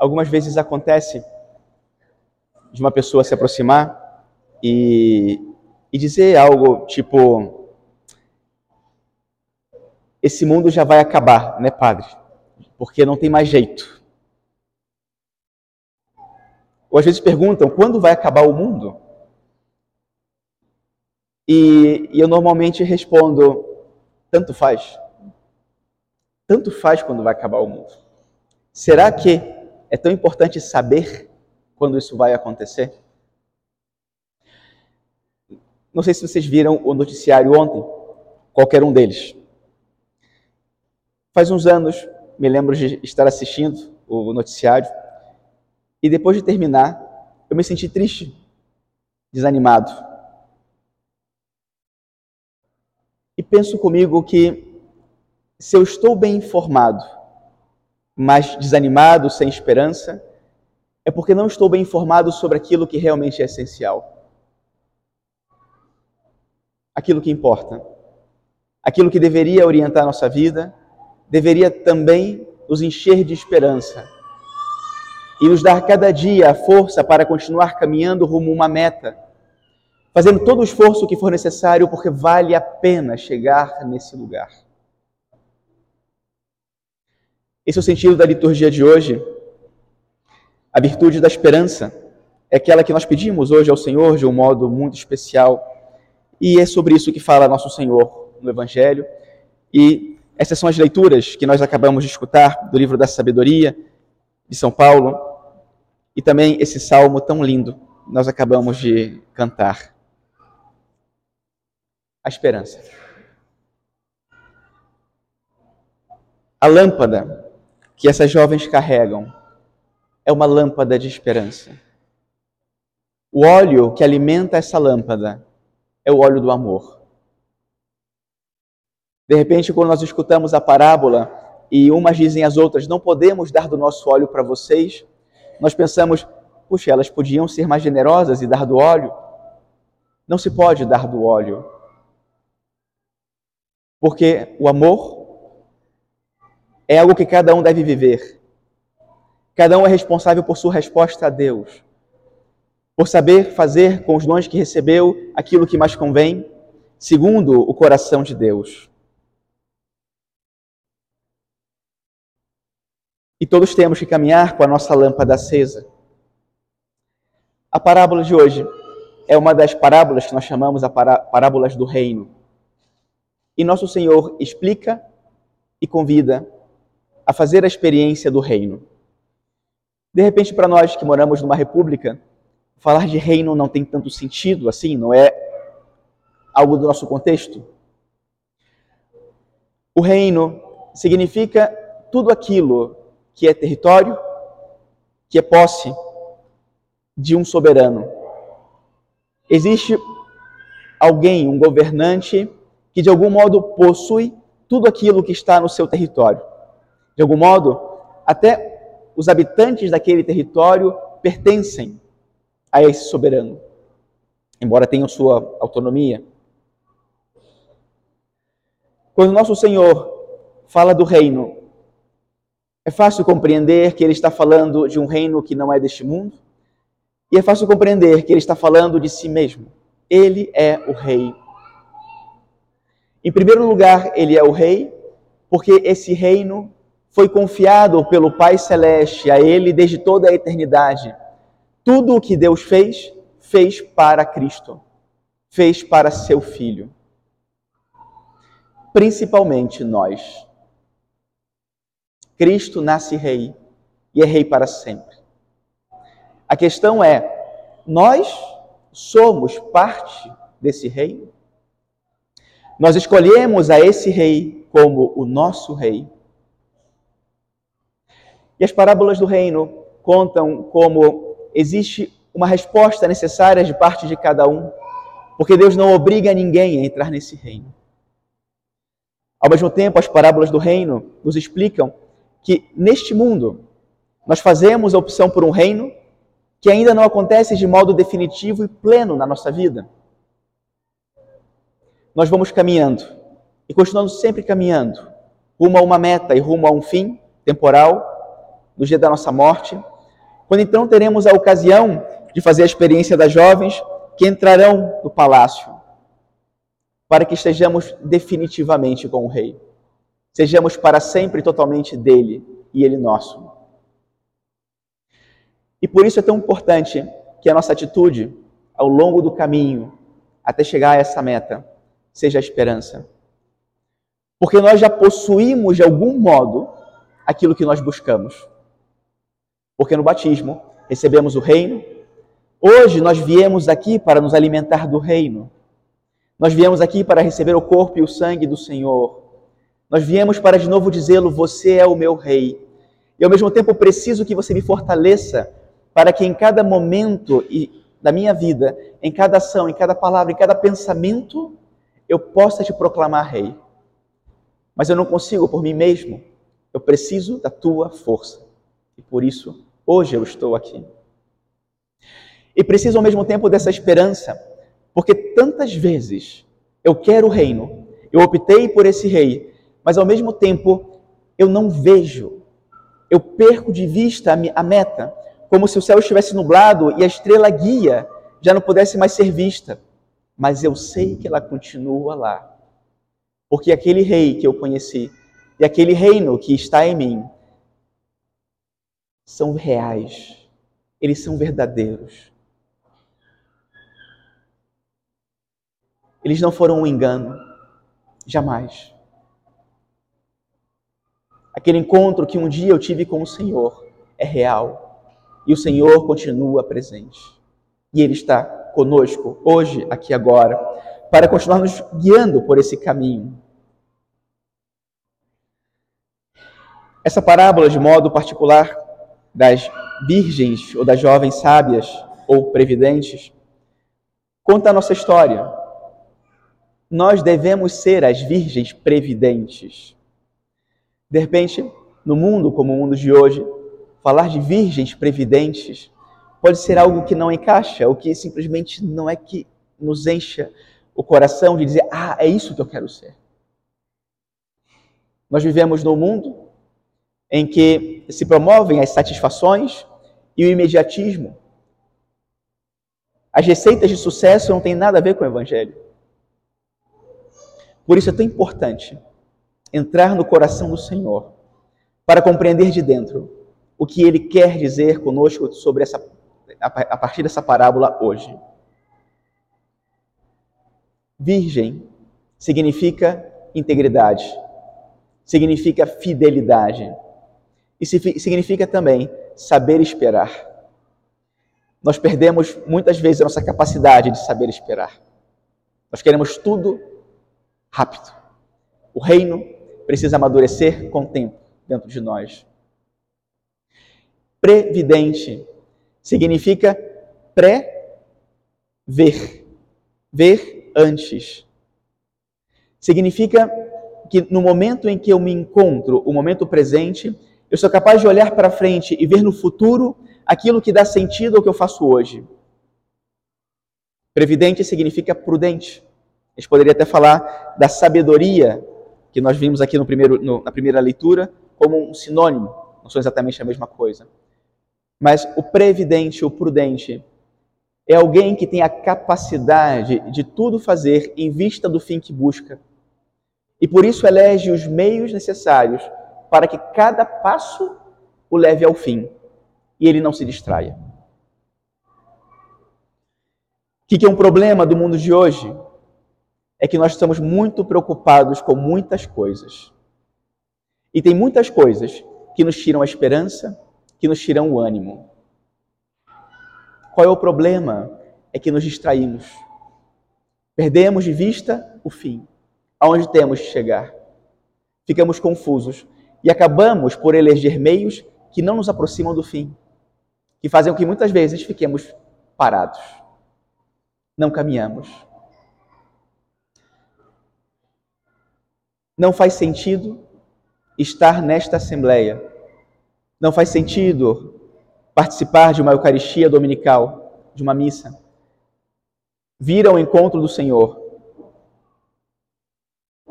algumas vezes acontece de uma pessoa se aproximar e, e dizer algo tipo: Esse mundo já vai acabar, né, padre? Porque não tem mais jeito. Ou às vezes perguntam: quando vai acabar o mundo? E, e eu normalmente respondo: tanto faz. Tanto faz quando vai acabar o mundo. Será que é tão importante saber quando isso vai acontecer? Não sei se vocês viram o noticiário ontem, qualquer um deles. Faz uns anos, me lembro de estar assistindo o noticiário e depois de terminar, eu me senti triste, desanimado. E penso comigo que se eu estou bem informado, mas desanimado, sem esperança, é porque não estou bem informado sobre aquilo que realmente é essencial. Aquilo que importa. Aquilo que deveria orientar nossa vida, deveria também nos encher de esperança e nos dar cada dia a força para continuar caminhando rumo a uma meta, fazendo todo o esforço que for necessário, porque vale a pena chegar nesse lugar. Esse é o sentido da liturgia de hoje. A virtude da esperança é aquela que nós pedimos hoje ao Senhor de um modo muito especial. E é sobre isso que fala nosso Senhor no Evangelho. E essas são as leituras que nós acabamos de escutar do livro da Sabedoria de São Paulo. E também esse salmo tão lindo nós acabamos de cantar. A esperança. A lâmpada que essas jovens carregam é uma lâmpada de esperança. O óleo que alimenta essa lâmpada é o óleo do amor. De repente, quando nós escutamos a parábola e umas dizem às outras, não podemos dar do nosso óleo para vocês, nós pensamos, puxa, elas podiam ser mais generosas e dar do óleo. Não se pode dar do óleo. Porque o amor é algo que cada um deve viver. Cada um é responsável por sua resposta a Deus, por saber fazer com os dons que recebeu aquilo que mais convém, segundo o coração de Deus. E todos temos que caminhar com a nossa lâmpada acesa. A parábola de hoje é uma das parábolas que nós chamamos a parábolas do reino. E nosso Senhor explica e convida a fazer a experiência do reino. De repente, para nós que moramos numa república, falar de reino não tem tanto sentido assim, não é algo do nosso contexto. O reino significa tudo aquilo que é território, que é posse de um soberano. Existe alguém, um governante, que de algum modo possui tudo aquilo que está no seu território. De algum modo, até os habitantes daquele território pertencem a esse soberano, embora tenham sua autonomia. Quando nosso Senhor fala do reino, é fácil compreender que ele está falando de um reino que não é deste mundo, e é fácil compreender que ele está falando de si mesmo. Ele é o rei. Em primeiro lugar, ele é o rei, porque esse reino foi confiado pelo Pai Celeste a ele desde toda a eternidade. Tudo o que Deus fez, fez para Cristo, fez para seu Filho. Principalmente nós. Cristo nasce rei e é rei para sempre. A questão é: nós somos parte desse reino? Nós escolhemos a esse rei como o nosso rei? E as parábolas do reino contam como existe uma resposta necessária de parte de cada um, porque Deus não obriga ninguém a entrar nesse reino. Ao mesmo tempo, as parábolas do reino nos explicam que neste mundo nós fazemos a opção por um reino que ainda não acontece de modo definitivo e pleno na nossa vida. Nós vamos caminhando e continuando sempre caminhando rumo a uma meta e rumo a um fim temporal no dia da nossa morte, Quando então teremos a ocasião de fazer a experiência das jovens que entrarão no palácio, para que estejamos definitivamente com o Rei. Sejamos para sempre totalmente dele e ele nosso. E por isso é tão importante que a nossa atitude ao longo do caminho até chegar a essa meta seja a esperança. Porque nós já possuímos de algum modo aquilo que nós buscamos. Porque no batismo recebemos o reino. Hoje nós viemos aqui para nos alimentar do reino. Nós viemos aqui para receber o corpo e o sangue do Senhor. Nós viemos para de novo dizê-lo: Você é o meu rei. E ao mesmo tempo preciso que você me fortaleça para que em cada momento da minha vida, em cada ação, em cada palavra, em cada pensamento, eu possa te proclamar rei. Mas eu não consigo por mim mesmo. Eu preciso da tua força. E por isso, hoje eu estou aqui. E preciso ao mesmo tempo dessa esperança, porque tantas vezes eu quero o reino, eu optei por esse rei, mas ao mesmo tempo eu não vejo, eu perco de vista a meta, como se o céu estivesse nublado e a estrela guia já não pudesse mais ser vista. Mas eu sei que ela continua lá. Porque aquele rei que eu conheci e aquele reino que está em mim são reais, eles são verdadeiros. Eles não foram um engano, jamais. Aquele encontro que um dia eu tive com o Senhor é real e o Senhor continua presente. E Ele está conosco hoje, aqui agora, para continuar nos guiando por esse caminho. Essa parábola, de modo particular, das virgens ou das jovens sábias ou previdentes, conta a nossa história. Nós devemos ser as virgens previdentes. De repente, no mundo como o mundo de hoje, falar de virgens previdentes pode ser algo que não encaixa, o que simplesmente não é que nos encha o coração de dizer, ah, é isso que eu quero ser. Nós vivemos num mundo em que se promovem as satisfações e o imediatismo. As receitas de sucesso não têm nada a ver com o Evangelho. Por isso é tão importante entrar no coração do Senhor para compreender de dentro o que ele quer dizer conosco sobre essa a partir dessa parábola hoje. Virgem significa integridade, significa fidelidade e significa também saber esperar. Nós perdemos muitas vezes a nossa capacidade de saber esperar. Nós queremos tudo rápido. O reino precisa amadurecer com o tempo dentro de nós previdente. Significa pré-ver. Ver antes. Significa que no momento em que eu me encontro, o momento presente, eu sou capaz de olhar para frente e ver no futuro aquilo que dá sentido ao que eu faço hoje. Previdente significa prudente. A gente poderia até falar da sabedoria, que nós vimos aqui no primeiro, no, na primeira leitura, como um sinônimo. Não são exatamente a mesma coisa. Mas o previdente, o prudente, é alguém que tem a capacidade de tudo fazer em vista do fim que busca. E por isso elege os meios necessários para que cada passo o leve ao fim e ele não se distraia. O que é um problema do mundo de hoje? É que nós estamos muito preocupados com muitas coisas. E tem muitas coisas que nos tiram a esperança, que nos tiram o ânimo. Qual é o problema? É que nos distraímos. Perdemos de vista o fim, aonde temos de chegar. Ficamos confusos e acabamos por eleger meios que não nos aproximam do fim, que fazem com que muitas vezes fiquemos parados. Não caminhamos. Não faz sentido estar nesta assembleia não faz sentido participar de uma Eucaristia dominical, de uma missa. Vir ao encontro do Senhor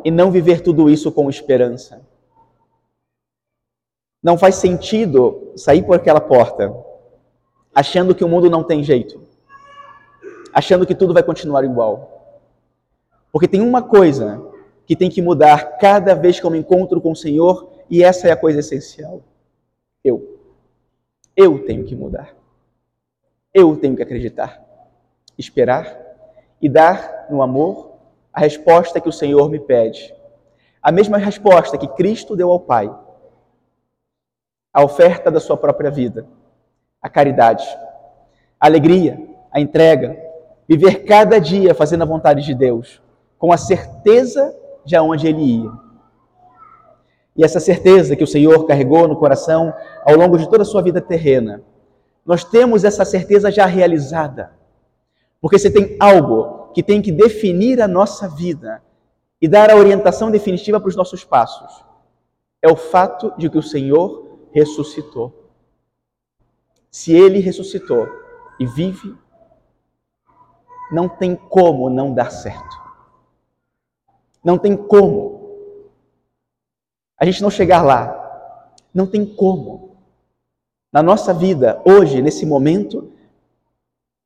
e não viver tudo isso com esperança. Não faz sentido sair por aquela porta achando que o mundo não tem jeito, achando que tudo vai continuar igual. Porque tem uma coisa que tem que mudar cada vez que eu me encontro com o Senhor, e essa é a coisa essencial. Eu. Eu tenho que mudar. Eu tenho que acreditar, esperar e dar no amor a resposta que o Senhor me pede. A mesma resposta que Cristo deu ao Pai. A oferta da sua própria vida, a caridade, a alegria, a entrega, viver cada dia fazendo a vontade de Deus, com a certeza de aonde ele ia. E essa certeza que o Senhor carregou no coração ao longo de toda a sua vida terrena, nós temos essa certeza já realizada. Porque se tem algo que tem que definir a nossa vida e dar a orientação definitiva para os nossos passos, é o fato de que o Senhor ressuscitou. Se ele ressuscitou e vive, não tem como não dar certo. Não tem como a gente não chegar lá. Não tem como. Na nossa vida, hoje, nesse momento,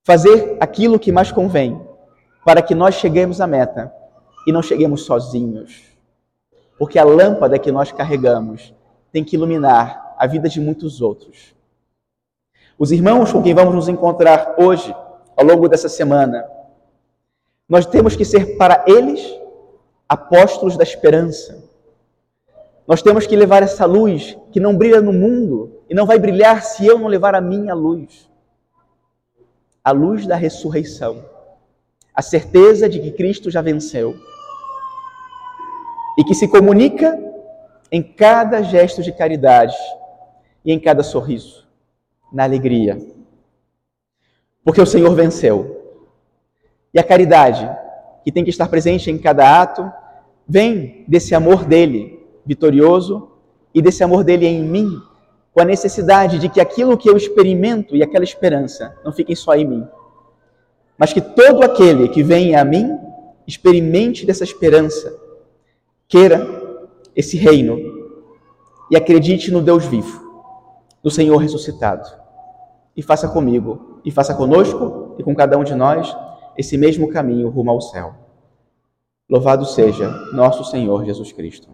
fazer aquilo que mais convém para que nós cheguemos à meta e não cheguemos sozinhos. Porque a lâmpada que nós carregamos tem que iluminar a vida de muitos outros. Os irmãos com quem vamos nos encontrar hoje, ao longo dessa semana, nós temos que ser para eles apóstolos da esperança. Nós temos que levar essa luz que não brilha no mundo e não vai brilhar se eu não levar a minha luz. A luz da ressurreição. A certeza de que Cristo já venceu. E que se comunica em cada gesto de caridade e em cada sorriso, na alegria. Porque o Senhor venceu. E a caridade, que tem que estar presente em cada ato, vem desse amor dele, vitorioso, e desse amor dele em mim, com a necessidade de que aquilo que eu experimento e aquela esperança não fiquem só em mim, mas que todo aquele que vem a mim experimente dessa esperança, queira esse reino e acredite no Deus vivo, no Senhor ressuscitado. E faça comigo, e faça conosco e com cada um de nós esse mesmo caminho rumo ao céu. Louvado seja nosso Senhor Jesus Cristo.